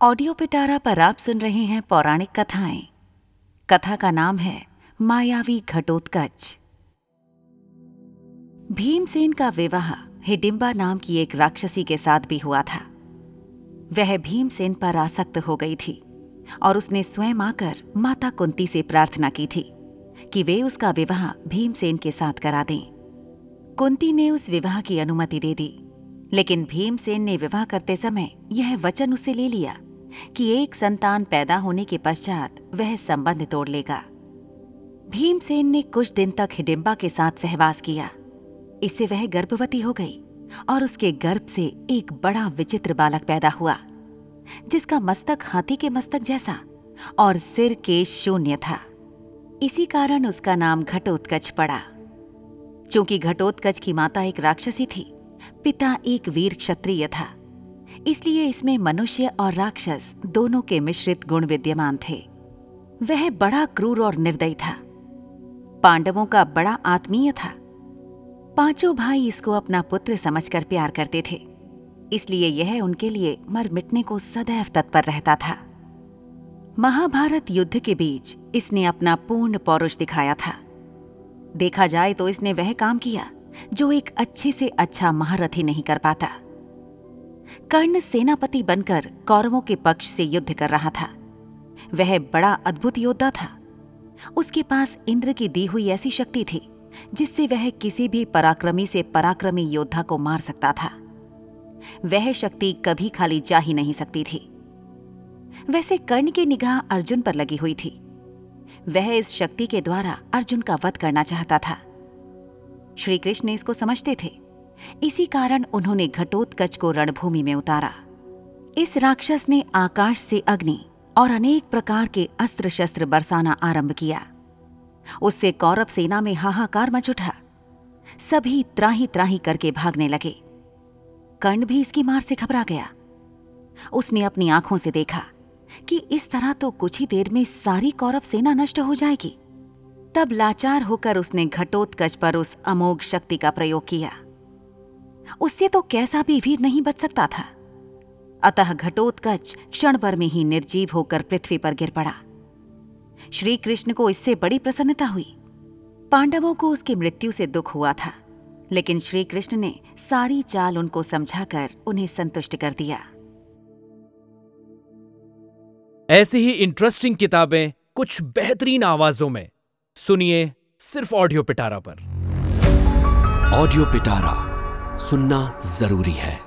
Audio पिटारा पर आप सुन रहे हैं पौराणिक कथाएँ। कथा का नाम है मायावी घटोत्कच। भीमसेन का विवाह हिडिम्बा नाम की एक राक्षसी के साथ भी हुआ था। वह भीमसेन पर आसक्त हो गई थी और उसने स्वयं आकर माता कुंती से प्रार्थना की थी कि वे उसका विवाह भीमसेन के साथ करा दें। कुंती ने उस विवाह की अनुमति दे दी, लेकिन भीमसेन ने विवाह करते समय यह वचन उसे ले लिया। कि एक संतान पैदा होने के पश्चात वह संबंध तोड़ लेगा। भीमसेन ने कुछ दिन तक हिडिंबा के साथ सहवास किया। इससे वह गर्भवती हो गई और उसके गर्भ से एक बड़ा विचित्र बालक पैदा हुआ, जिसका मस्तक हाथी के मस्तक जैसा और सिर के शून्य था। इसी कारण उसका नाम घटोत्कच पड़ा। चूँकि घटोत्कच की माता एक राक्षसी थी, पिता एक वीर क्षत्रिय था। इसलिए इसमें मनुष्य और राक्षस दोनों के मिश्रित गुण विद्यमान थे। वह बड़ा क्रूर और निर्दयी था। पांडवों का बड़ा आत्मीय था। पाँचों भाई इसको अपना पुत्र समझकर प्यार करते थे। इसलिए यह उनके लिए मर मिटने को सदैव तत्पर रहता था। महाभारत युद्ध के बीच इसने अपना पूर्ण पौरुष दिखाया था। देखा जाए तो इसने वह काम किया, जो एक अच्छे से अच्छा महारथी नहीं कर पाता। कर्ण सेनापति बनकर कौरवों के पक्ष से युद्ध कर रहा था। वह बड़ा अद्भुत योद्धा था। उसके पास इंद्र की दी हुई ऐसी शक्ति थी, जिससे वह किसी भी पराक्रमी से पराक्रमी योद्धा को मार सकता था। वह शक्ति कभी खाली जा ही नहीं सकती थी। वैसे कर्ण की निगाह अर्जुन पर लगी हुई थी। वह इस शक्ति के द्वारा अर्जुन का वध करना चाहता था। श्री कृष्ण इसको समझते थे। इसी कारण उन्होंने घटोत्कच को रणभूमि में उतारा। इस राक्षस ने आकाश से अग्नि और अनेक प्रकार के अस्त्र शस्त्र बरसाना आरंभ किया। उससे कौरव सेना में हाहाकार मच उठा। सभी त्राही त्राही करके भागने लगे। कर्ण भी इसकी मार से घबरा गया। उसने अपनी आँखों से देखा कि इस तरह तो कुछ ही देर में सारी कौरव सेना नष्ट हो जाएगी। तब लाचार होकर उसने घटोत्कच पर उस अमोघ शक्ति का प्रयोग किया। उससे तो कैसा भी वीर नहीं बच सकता था। अतः घटोत्कच क्षण भर में ही निर्जीव होकर पृथ्वी पर गिर पड़ा। श्री कृष्ण को इससे बड़ी प्रसन्नता हुई। पांडवों को उसकी मृत्यु से दुख हुआ था लेकिन श्री कृष्ण ने सारी चाल उनको समझाकर उन्हें संतुष्ट कर दिया। ऐसी ही इंटरेस्टिंग किताबें कुछ बेहतरीन आवाजों में। सुनिए सिर्फ़ ऑडियो पिटारा पर। ऑडियो पिटारा सुनना ज़रूरी है।